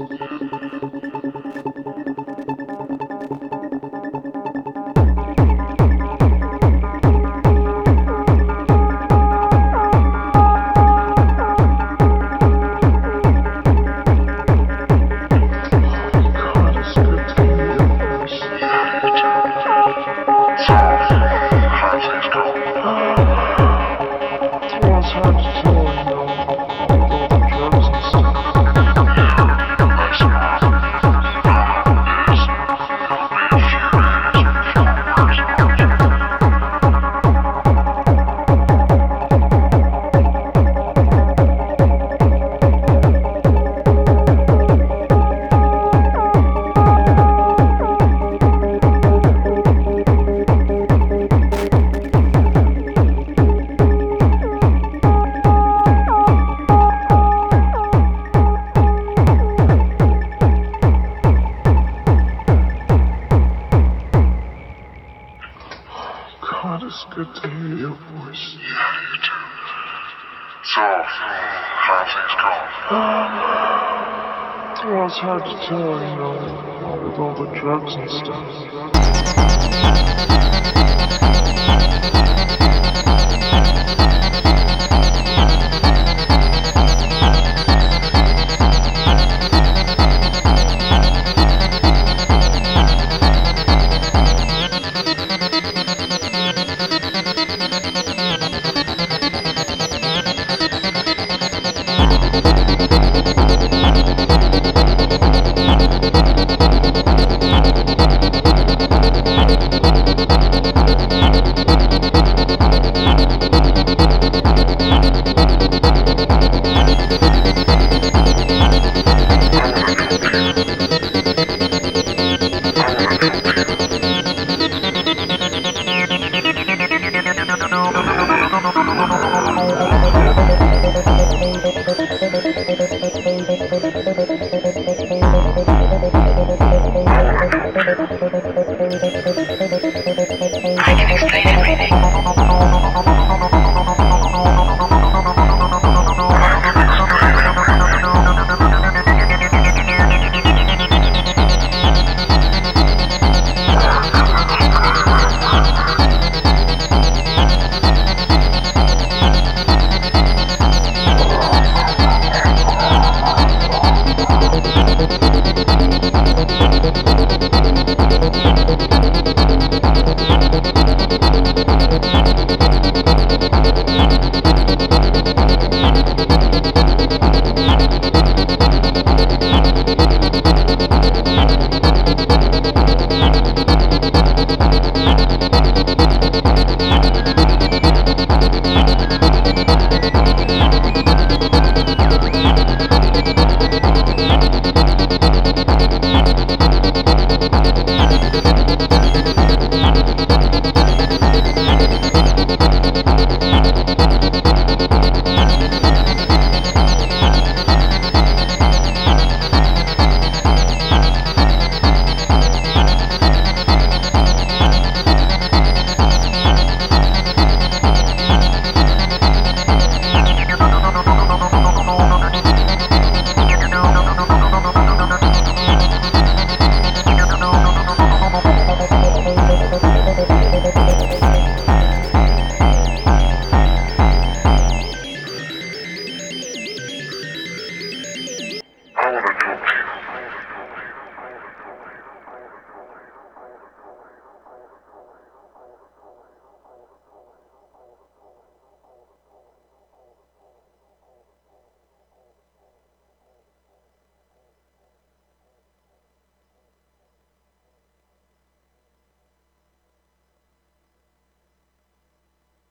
Tell, you God, it's good to hear your voice. Yeah, you too. So, how's things going? Well, it's hard to tell, you know, with all the drugs and stuff. I can explain everything.